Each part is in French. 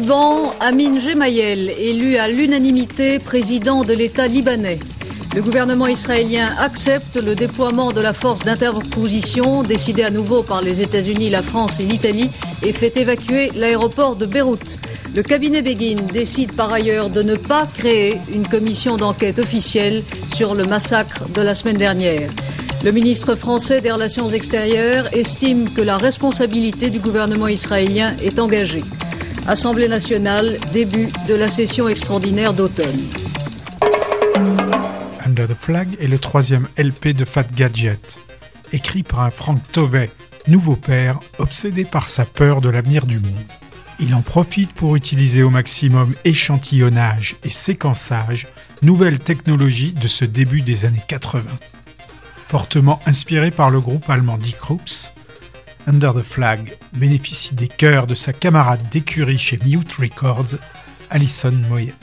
Liban, Amin Gemayel, élu à l'unanimité président de l'État libanais. Le gouvernement israélien accepte le déploiement de la force d'interposition décidée à nouveau par les États-Unis, la France et l'Italie et fait évacuer l'aéroport de Beyrouth. Le cabinet Begin décide par ailleurs de ne pas créer une commission d'enquête officielle sur le massacre de la semaine dernière. Le ministre français des Relations extérieures estime que la responsabilité du gouvernement israélien est engagée. Assemblée nationale, début de la session extraordinaire d'automne. Under the Flag est le troisième LP de Fat Gadget, écrit par un Frank Tovey, nouveau père obsédé par sa peur de l'avenir du monde. Il en profite pour utiliser au maximum échantillonnage et séquençage, nouvelles technologies de ce début des années 80. Fortement inspiré par le groupe allemand Die Krupps, Under the Flag bénéficie des chœurs de sa camarade d'écurie chez Mute Records, Alison Moyet.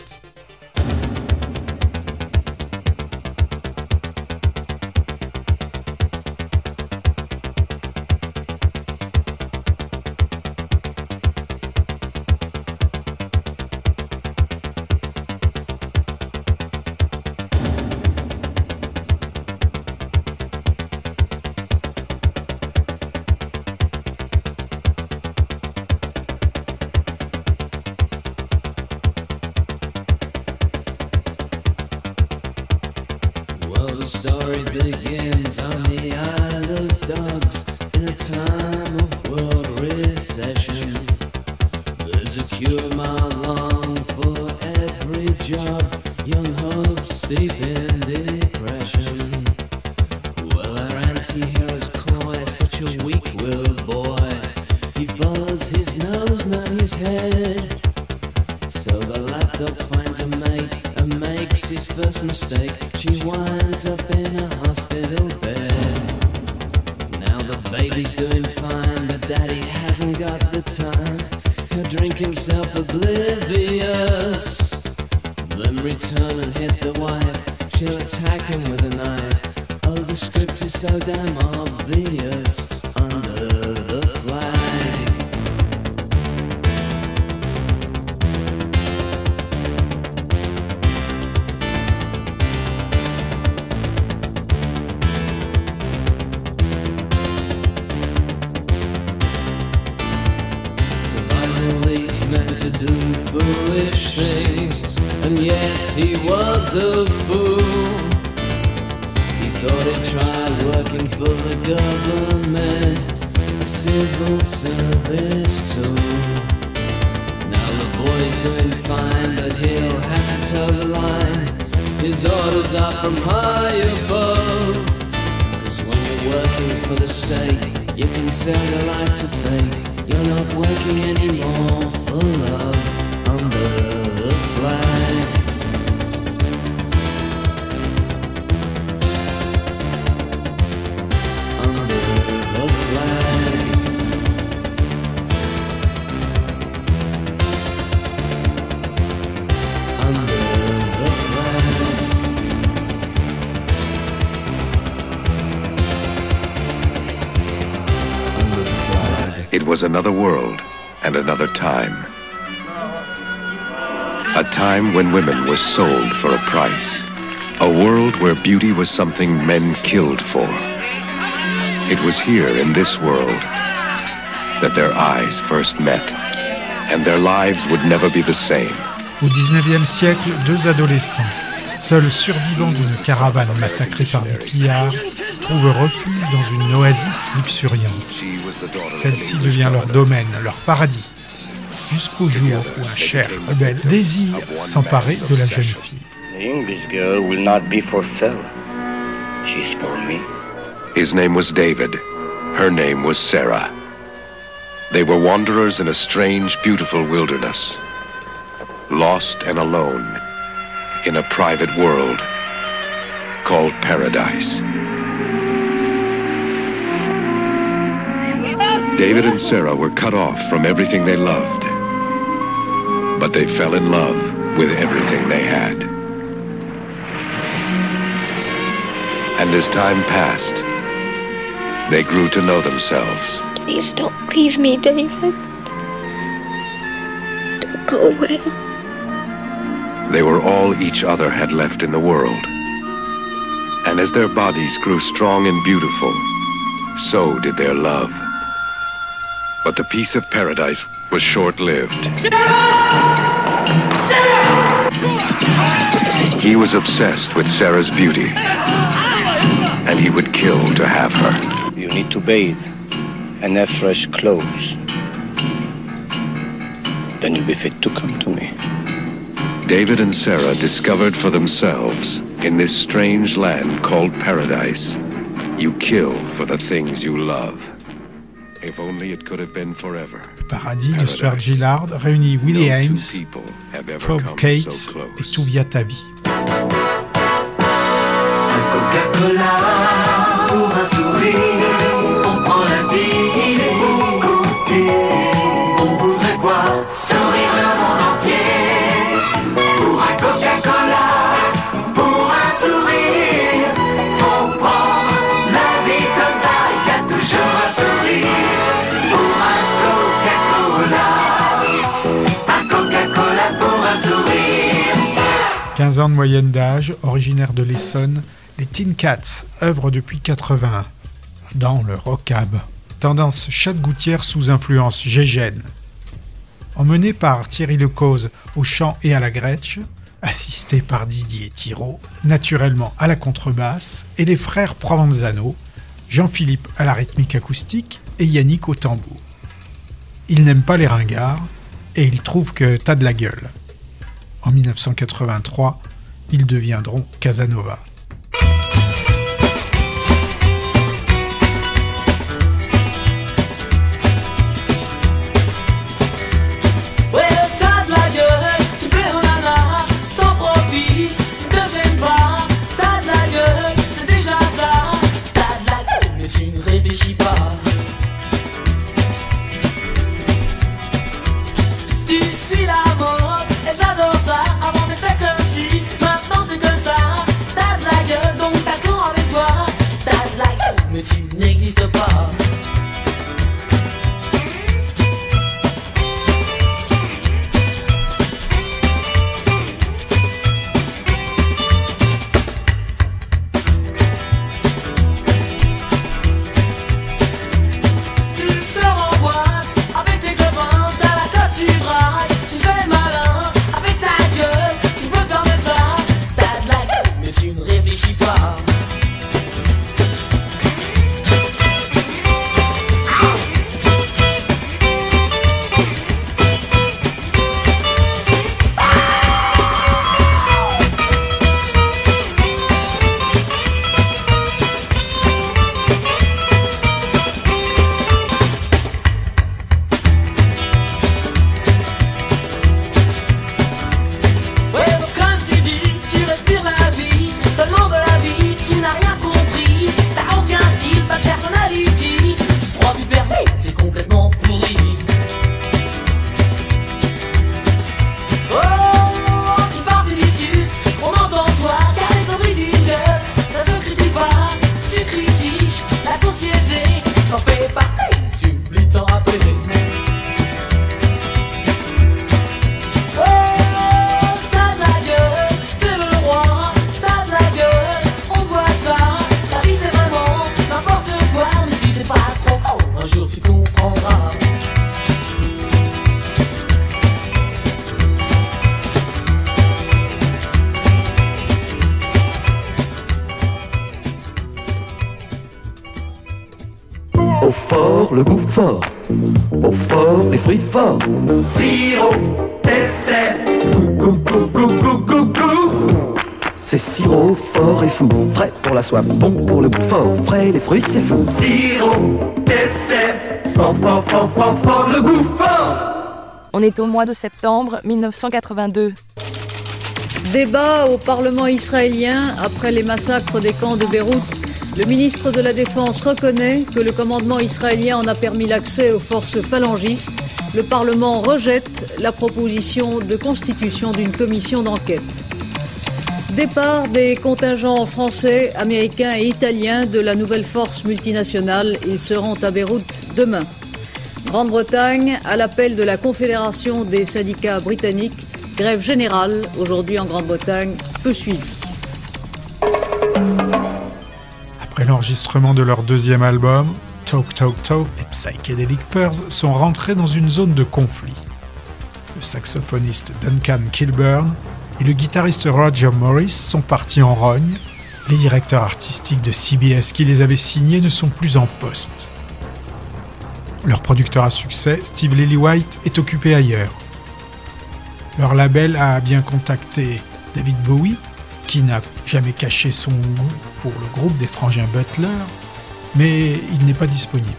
up from high above. Cause when you're working for the state You can sell your life to fate You're not working anymore. Was another world and another time. A time when women were sold for a price. A world where beauty was something men killed for. It was here in this world that their eyes first met, and their lives would never be the same. Au 19e siècle, deux adolescents, seuls survivants d'une caravane massacrée par des pillards, trouvent refuge dans une oasis luxuriante. Celle-ci devient leur domaine, leur paradis, jusqu'au jour où un cher rebelle désire s'emparer de la jeune fille. His name was David. Her name was Sarah. They were wanderers in a strange, beautiful wilderness, lost and alone in a private world called paradise. David and Sarah were cut off from everything they loved, but they fell in love with everything they had. And as time passed, they grew to know themselves. Please don't leave me, David. Don't go away. They were all each other had left in the world. And as their bodies grew strong and beautiful, so did their love. But the peace of paradise was short-lived. He was obsessed with Sarah's beauty, and he would kill to have her. You need to bathe and have fresh clothes. Then you'll be fit to come to me. David and Sarah discovered for themselves, in this strange land called paradise, you kill for the things you love. If only it could have been forever. Le paradis de Stuart Gillard réunit Willie Ames, Fob Cates et Tout via ta vie. Coca-Cola pour un sourire, on prend la vie. On voudrait voir 15 ans de moyenne d'âge, originaire de l'Essonne, les Tin Cats œuvrent depuis 81 dans le rockab, tendance Châte-Gouttière sous influence gégène. Emmené par Thierry Lecause au chant et à la gretsch, assisté par Didier Thiraud, naturellement à la contrebasse, et les frères Provenzano, Jean-Philippe à la rythmique acoustique et Yannick au tambour. Ils n'aiment pas les ringards et ils trouvent que t'as de la gueule. En 1983, ils deviendront Casanova. Dessert, Gou, gou, gou, gou, gou, gou. C'est sirop fort et fou. Frais pour la soif, bon pour le goût fort. Frais, les fruits, c'est fou. sirop, dessert, Fort, fort, fort, fort, fort, le goût fort On est au mois de septembre 1982. Débat au Parlement israélien après les massacres des camps de Beyrouth. Le ministre de la Défense reconnaît que le commandement israélien en a permis l'accès aux forces phalangistes. Le Parlement rejette la proposition de constitution d'une commission d'enquête. Départ des contingents français, américains et italiens de la nouvelle force multinationale. Ils seront à Beyrouth demain. Grande-Bretagne, à l'appel de la Confédération des syndicats britanniques, grève générale aujourd'hui en Grande-Bretagne, peu suivie. Après l'enregistrement de leur deuxième album, Talk Talk Talk et Psychedelic Furs sont rentrés dans une zone de conflit. Le saxophoniste Duncan Kilburn et le guitariste Roger Morris sont partis en rogne. Les directeurs artistiques de CBS qui les avaient signés ne sont plus en poste. Leur producteur à succès, Steve Lillywhite, est occupé ailleurs. Leur label a bien contacté David Bowie, qui n'a jamais caché son goût pour le groupe des frangins Butler, mais il n'est pas disponible.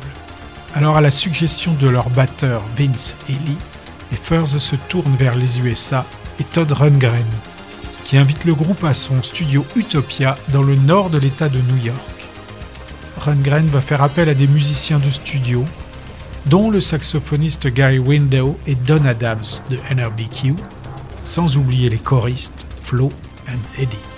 Alors à la suggestion de leur batteur Vince Ely, les Furs se tournent vers les USA et Todd Rundgren, qui invite le groupe à son studio Utopia dans le nord de l'État de New York. Rundgren va faire appel à des musiciens de studio, dont le saxophoniste Gary Window et Don Adams de NRBQ, sans oublier les choristes Flo et Eddie.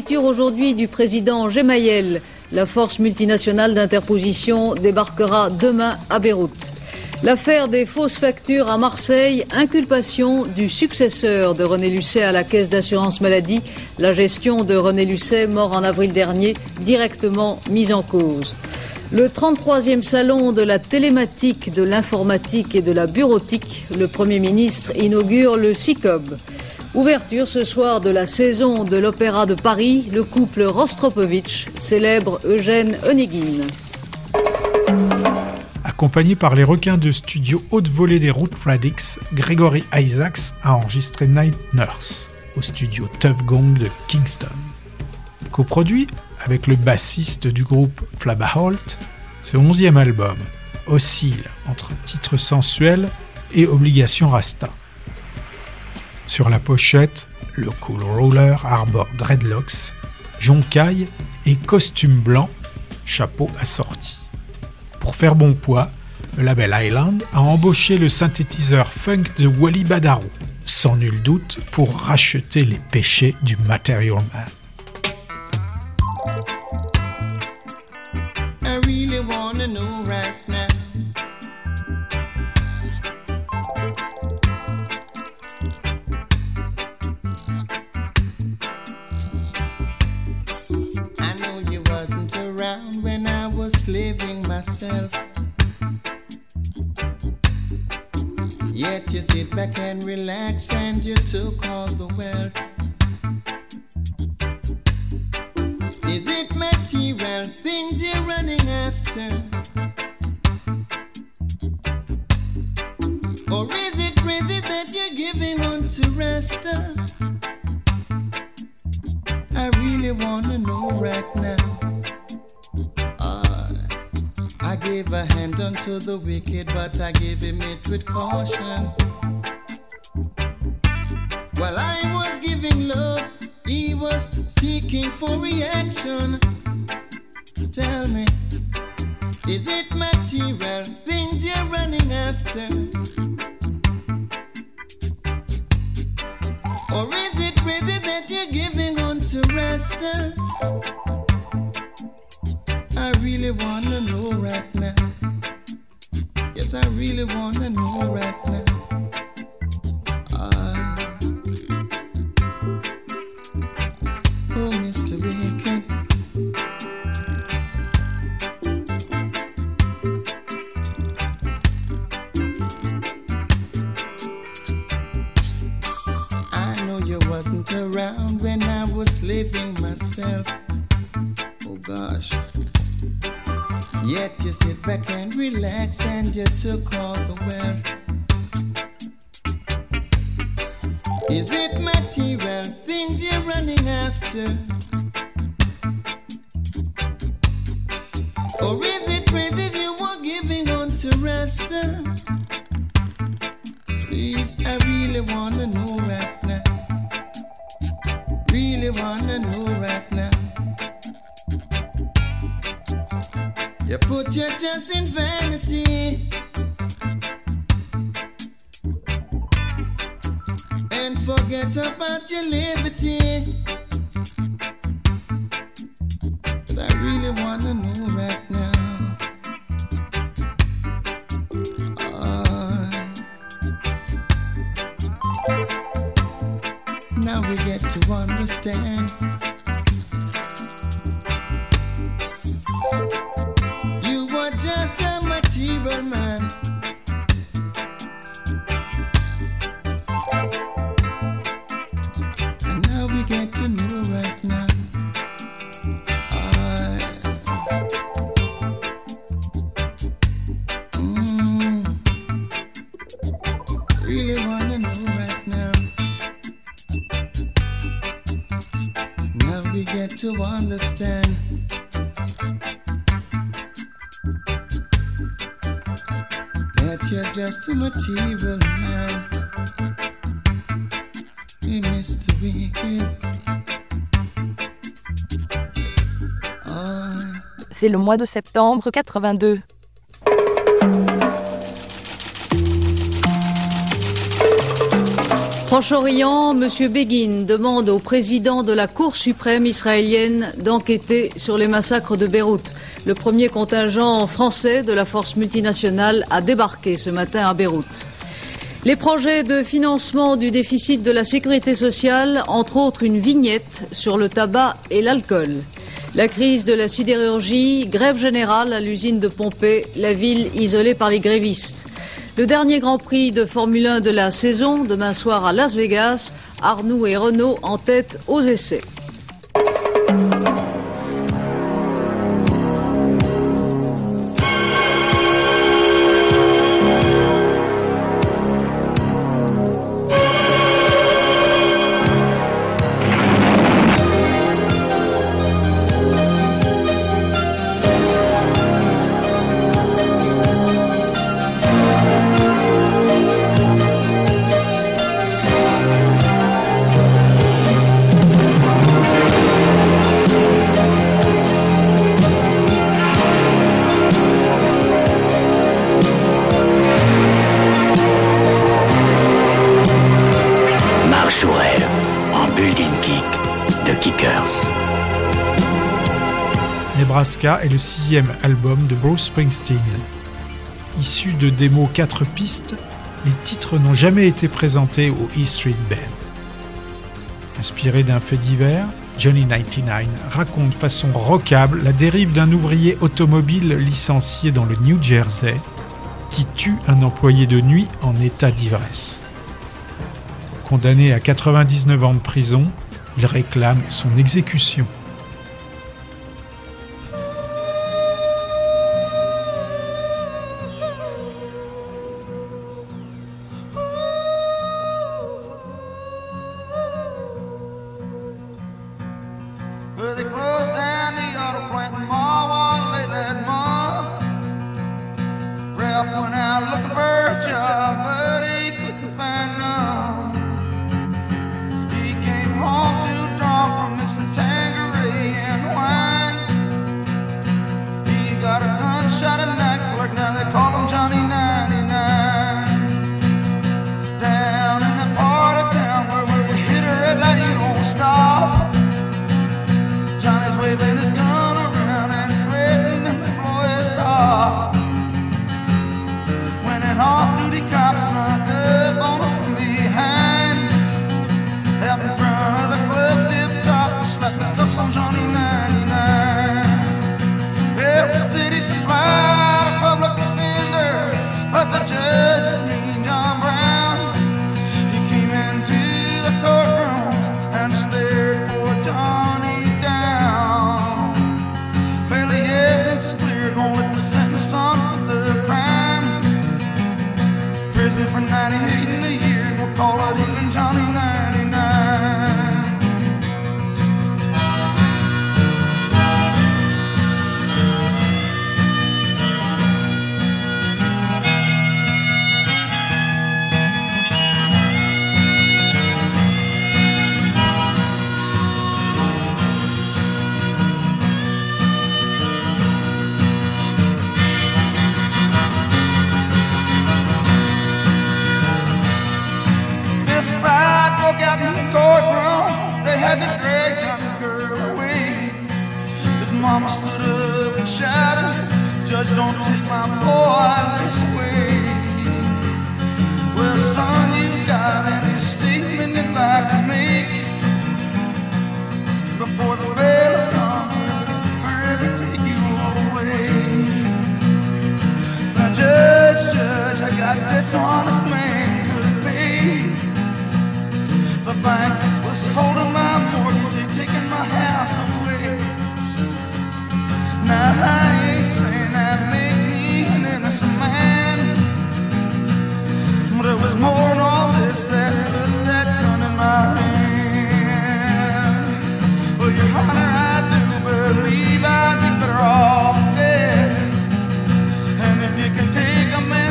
Investiture aujourd'hui du président Gemayel. La force multinationale d'interposition débarquera demain à Beyrouth. L'affaire des fausses factures à Marseille, inculpation du successeur de René Lucet à la caisse d'assurance maladie, la gestion de René Lucet, mort en avril dernier, directement mise en cause. Le 33e salon de la télématique, de l'informatique et de la bureautique, le Premier ministre inaugure le SICOB. Ouverture ce soir de la saison de l'Opéra de Paris, le couple Rostropovitch célèbre Eugène Onegin. Accompagné par les requins de studio haute volée des Root Radix, Gregory Isaacs a enregistré Night Nurse au studio Tough Gong de Kingston. Coproduit avec le bassiste du groupe Flabba Holt, ce onzième album oscille entre titres sensuels et obligations rasta. Sur la pochette, le Cool Roller arbore dreadlocks, joncaille et costume blanc, chapeau assorti. Pour faire bon poids, le label Island a embauché le synthétiseur funk de Wally Badaro, sans nul doute pour racheter les péchés du Material Man. Myself. Yet you sit back and relax and you took all the wealth. Is it material things you're running after? Or is it crazy that you're giving on to rest? I really wanna know right now. Gave a hand unto the wicked, but I gave him it with caution. While I was giving love, he was seeking for reaction. Tell me, is it material things you're running after? Or is it crazy that you're giving on to rest? Really wanna know right now. You put your trust in vanity. And forget about your liberty. Le mois de septembre 82. Proche-Orient, M. Begin demande au président de la Cour suprême israélienne d'enquêter sur les massacres de Beyrouth. Le premier contingent français de la force multinationale a débarqué ce matin à Beyrouth. Les projets de financement du déficit de la sécurité sociale, entre autres une vignette sur le tabac et l'alcool. La crise de la sidérurgie, grève générale à l'usine de Pompée, la ville isolée par les grévistes. Le dernier Grand Prix de Formule 1 de la saison, demain soir à Las Vegas, Arnoux et Renault en tête aux essais. Est le sixième album de Bruce Springsteen. Issu de démos 4 pistes, les titres n'ont jamais été présentés au E Street Band. Inspiré d'un fait divers, Johnny 99 raconte façon rockable la dérive d'un ouvrier automobile licencié dans le New Jersey qui tue un employé de nuit en état d'ivresse. Condamné à 99 ans de prison, il réclame son exécution. They closed down the auto plant in Marwan late that month. Ralph went out looking for a job, had to drag Johnny's girl away. His mama stood up and shouted, Judge, don't take my boy this way. Well, son, you got any statement you'd like to make before the bail comes forever take you away. Now, Judge, Judge, I got this honest man could pay. The bank holding my mortgage, they taking my house away. Now I ain't saying that make me an innocent man, but it was more than all this that put that gun in my hand. Well, Your Honor, I do believe I'd be better off dead. And if you can take a man's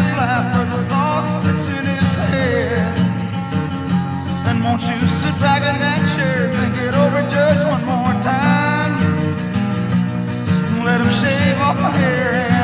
won't you sit back in that chair, think it over, Judge, one more time? Let him shave off my hair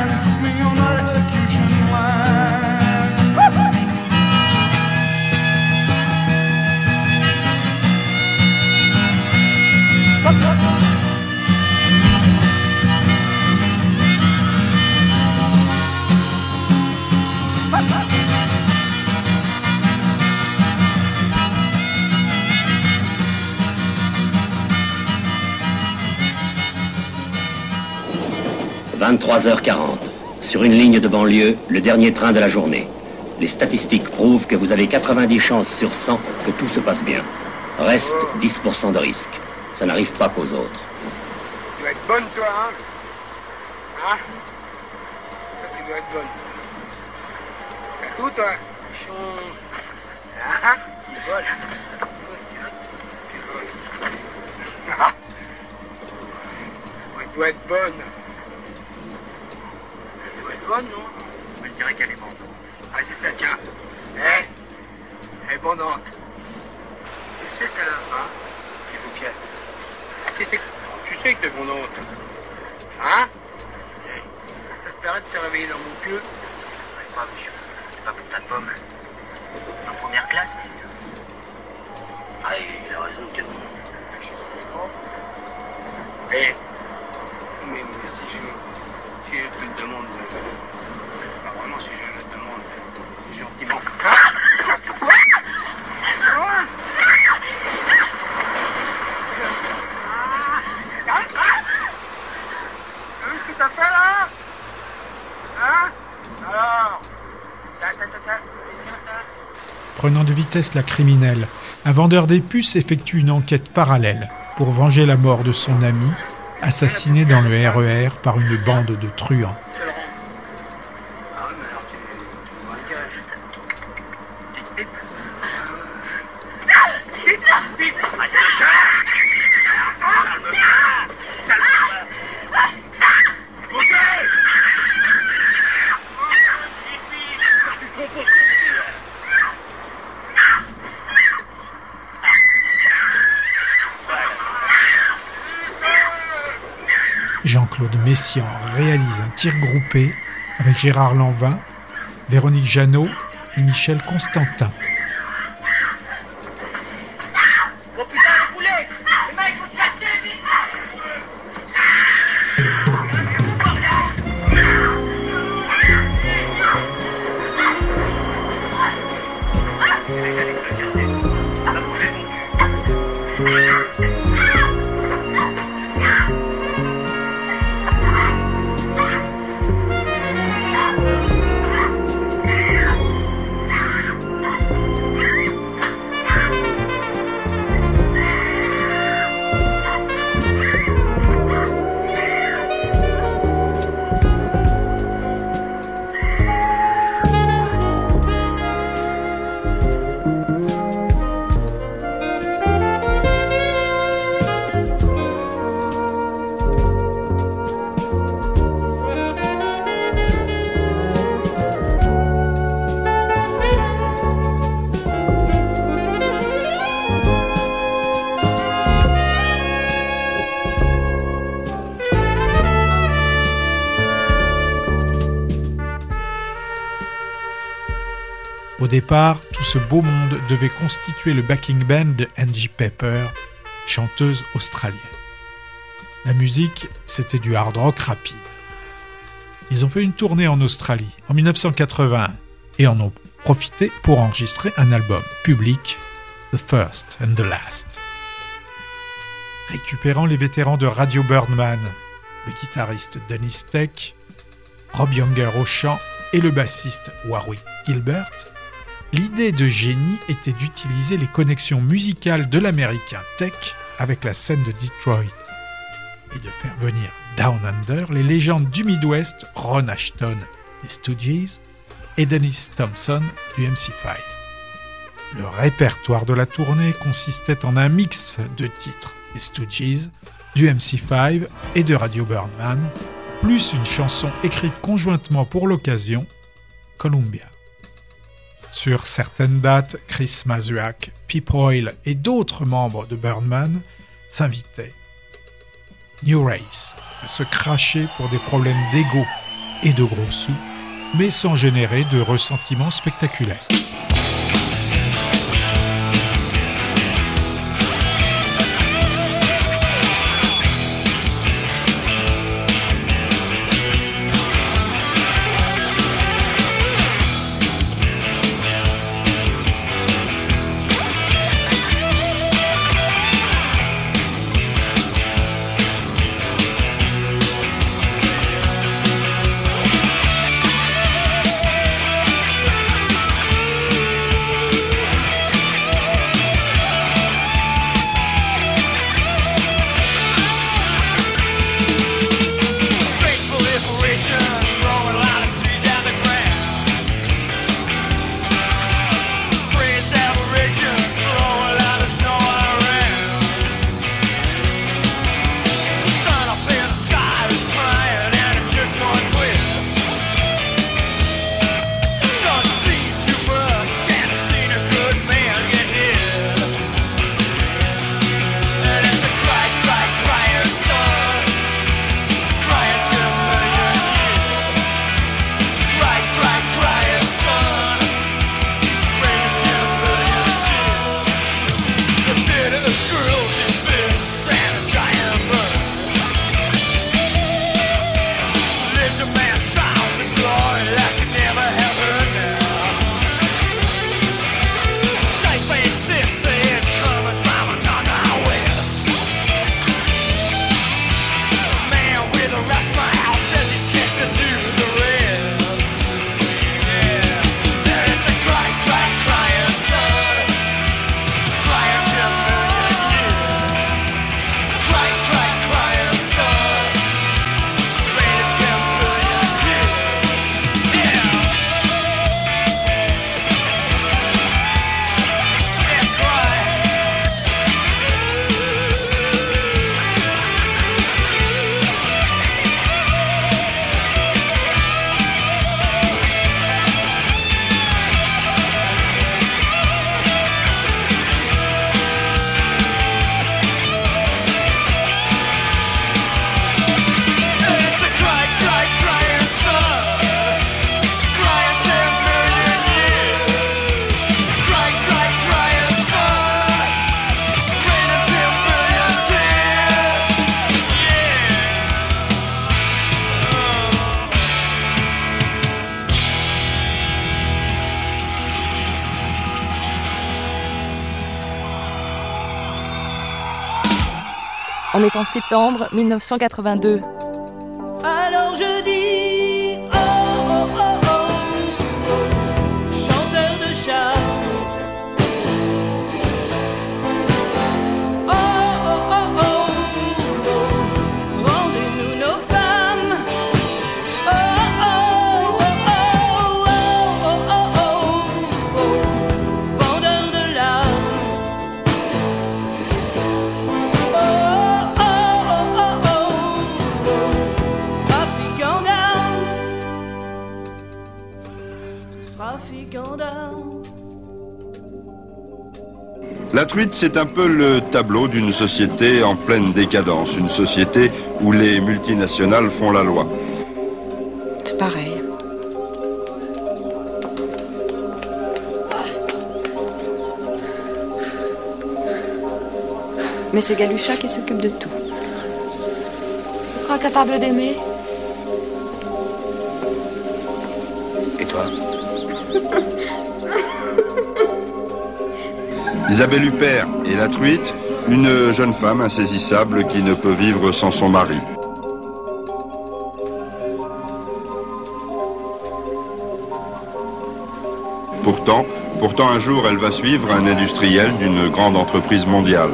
23h40. Sur une ligne de banlieue, le dernier train de la journée. Les statistiques prouvent que vous avez 90 chances sur 100 que tout se passe bien. Reste 10% de risque. Ça n'arrive pas qu'aux autres. Tu dois être bonne, toi, hein? Hein? Tu dois être bonne. T'as tout, toi? Hein? Tu voles. Tu voles. Ah. Tu dois être bonne. Bonne, non je dirais qu'elle est bandante. Ah, c'est ça, tiens. Eh Elle est bandante. Tu sais, celle-là, hein fier à ça. Tu sais, tu que t'es bandante. Hein Ça te permet de te réveiller dans mon pieu Ouais, pas, monsieur. C'est pas pour ta pomme. En première classe. Ah, il a raison de bon. Eh mais, mais si je, si je te demande, euh, pas vraiment si je le demande, gentiment. T'as vu ce que t'as fait là? Hein? Alors Ta ta ta ta, tiens ça? Prenant de vitesse la criminelle, un vendeur des puces effectue une enquête parallèle pour venger la mort de son ami, assassiné dans le RER par une bande de truands. Réalise un tir groupé avec Gérard Lanvin, Véronique Jeannot et Michel Constantin. Tout ce beau monde devait constituer le backing band de Angie Pepper, chanteuse australienne. La musique, c'était du hard rock rapide. Ils ont fait une tournée en Australie en 1981 et en ont profité pour enregistrer un album public, The First and the Last. Récupérant les vétérans de Radio Birdman, le guitariste Dennis Tech, Rob Younger au chant et le bassiste Warwick Gilbert, l'idée de génie était d'utiliser les connexions musicales de l'américain Tech avec la scène de Detroit et de faire venir Down Under les légendes du Midwest Ron Ashton des Stooges et Dennis Thompson du MC5. Le répertoire de la tournée consistait en un mix de titres des Stooges, du MC5 et de Radio Birdman, plus une chanson écrite conjointement pour l'occasion, Columbia. Sur certaines dates, Chris Mazuak, Pip Oil et d'autres membres de Birdman s'invitaient. New Race à se cracher pour des problèmes d'ego et de gros sous, mais sans générer de ressentiments spectaculaires. En septembre 1982. Alors je dis La truite, c'est un peu le tableau d'une société en pleine décadence, une société où les multinationales font la loi. C'est pareil. Mais c'est Galucha qui s'occupe de tout. Tu crois capable d'aimer Isabelle Huppert et la truite, une jeune femme insaisissable qui ne peut vivre sans son mari. Pourtant, pourtant un jour, elle va suivre un industriel d'une grande entreprise mondiale.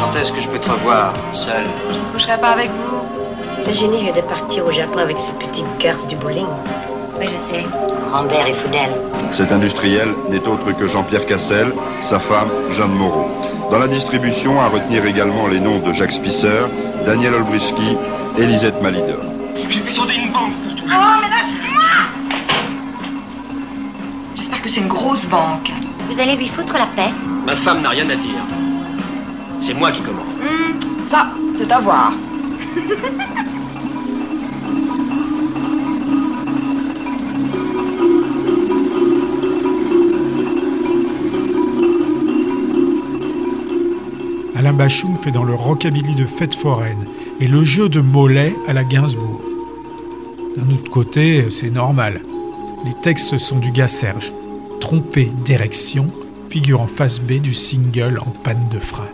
Quand est-ce que je peux te revoir, seul Je ne coucherai pas avec vous. Ce génie vient de partir au Japon avec ses petites garces du bowling. Oui, je sais. Rambert et Foudel. Cet industriel n'est autre que Jean-Pierre Cassel, sa femme Jeanne Moreau. Dans la distribution, à retenir également les noms de Jacques Spisser, Daniel Olbrisky et Lisette Malidor. Je vais sauter une banque. Oh, mais lâche-moi J'espère que c'est une grosse banque. Vous allez lui foutre la paix Ma femme n'a rien à dire. C'est moi qui commande. Hmm, ça, c'est à voir. Bachoum fait dans le rockabilly de fête foraine et le jeu de mollet à la Gainsbourg. D'un autre côté, c'est normal. Les textes sont du gars Serge. Trompé d'érection figure en face B du single en panne de frein.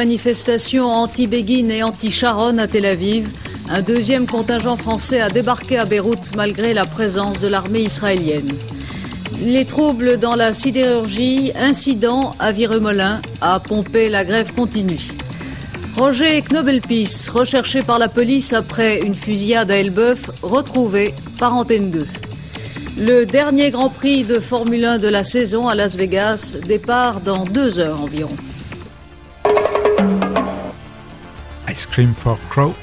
Manifestation anti-Béguin et anti-Sharon à Tel Aviv. Un deuxième contingent français a débarqué à Beyrouth malgré la présence de l'armée israélienne. Les troubles dans la sidérurgie, incident à Viremolin, à Pompée, la grève continue. Roger Knobelpies, recherché par la police après une fusillade à Elbeuf, retrouvé par Antenne 2. Le dernier Grand Prix de Formule 1 de la saison à Las Vegas départ dans deux heures environ. Ice Cream for Crow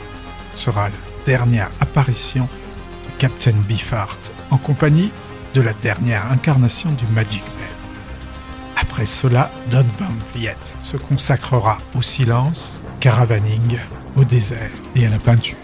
sera la dernière apparition de Captain Beefheart en compagnie de la dernière incarnation du Magic Man. Après cela, Don Banfiette se consacrera au silence, caravaning, au désert et à la peinture.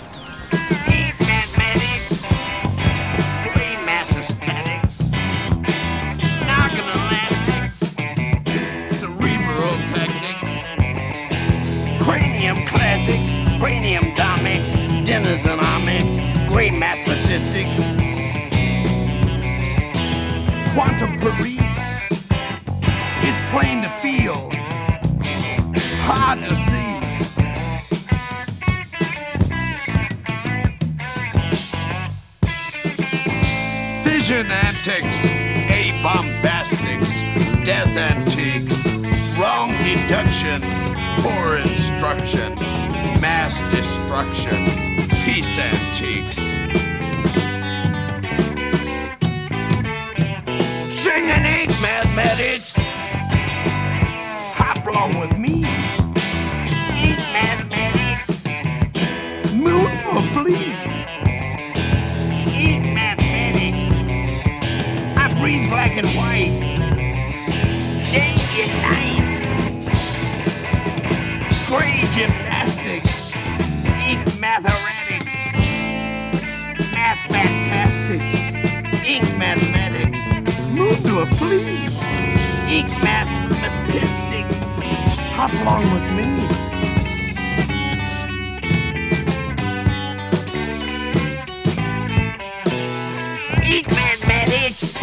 Ink mathematics.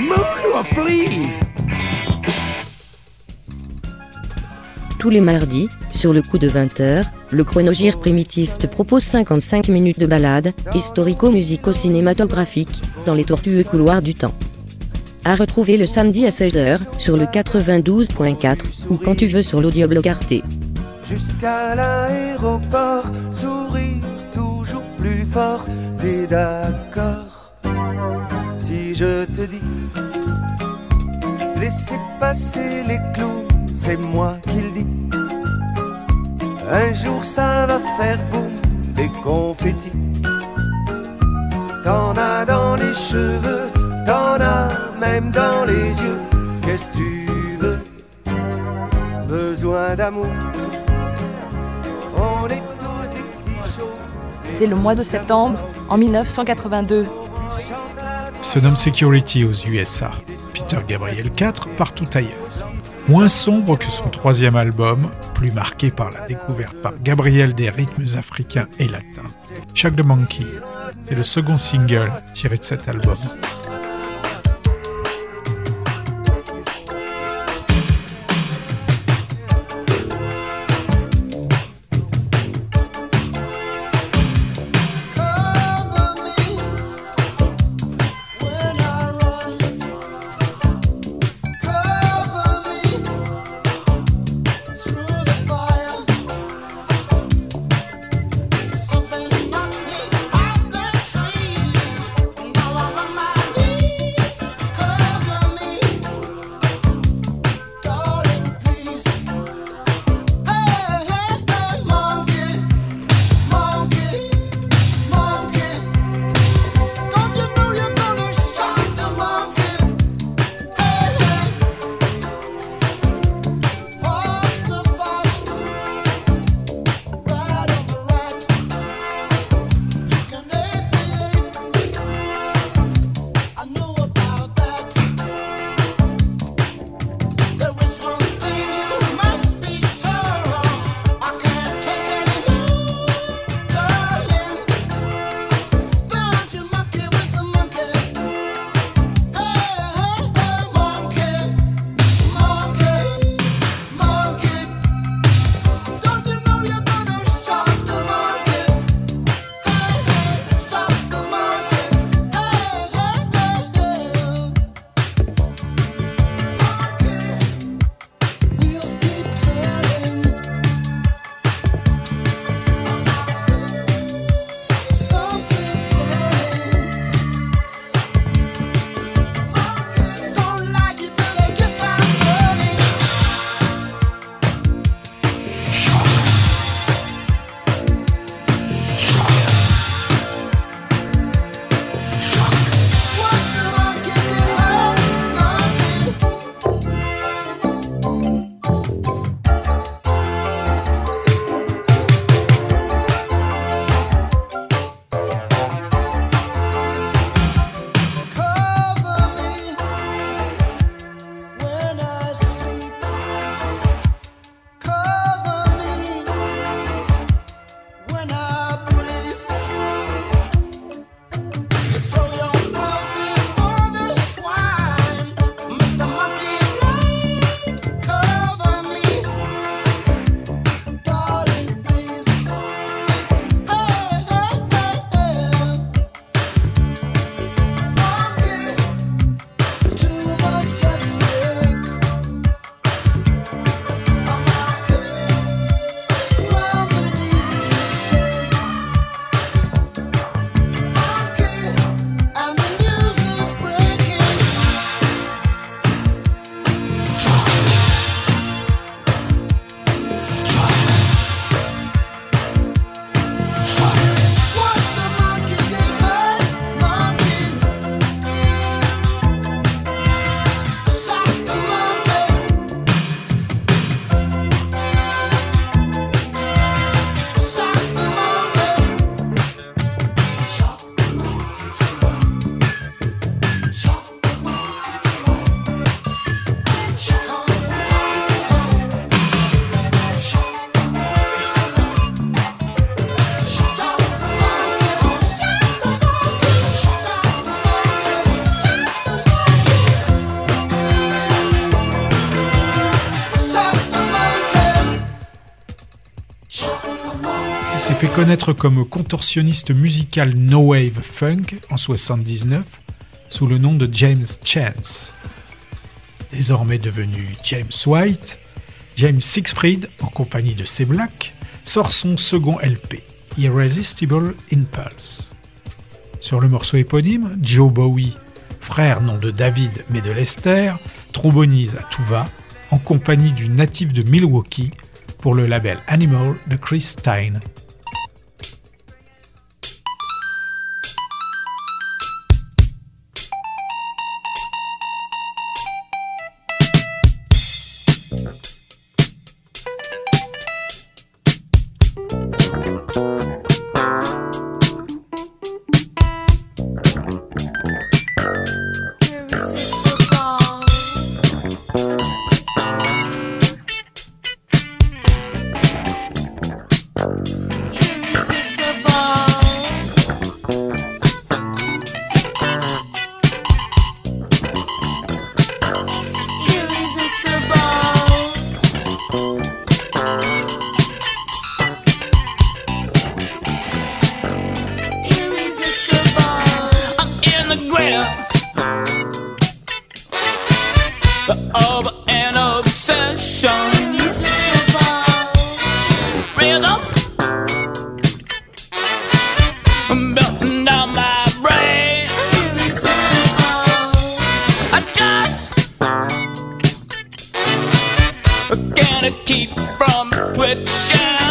Move to a flea. Tous les mardis, sur le coup de 20h, le chronogire primitif te propose 55 minutes de balade, historico-musico-cinématographique, dans les tortueux couloirs du temps. À retrouver le samedi à 16h, sur le 92.4, ou quand tu veux sur l'audioblog Arte. Jusqu'à l'aéroport, sourire toujours plus fort, t'es d'accord Si je te dis, laissez passer les clous, c'est moi qui le dis. Un jour ça va faire boum, des confettis. T'en as dans les cheveux, t'en as même dans les yeux. Qu'est-ce que tu veux? Besoin d'amour. On est tous des petits chauds. C'est le mois de septembre, en 1982. Sonum Security aux USA. Peter Gabriel 4 partout ailleurs. Moins sombre que son troisième album, plus marqué par la découverte par Gabriel des rythmes africains et latins. Chuck the Monkey, c'est le second single tiré de cet album. Fait connaître comme contorsionniste musical no wave funk en 79 sous le nom de James Chance. Désormais devenu James White, James Sixfried, en compagnie de C Black, sort son second LP, Irresistible Impulse. Sur le morceau éponyme, Joe Bowie, frère non de David mais de Lester, trombonise à tout va, en compagnie du natif de Milwaukee, pour le label Animal de Chris Stein. Can't keep from twitching.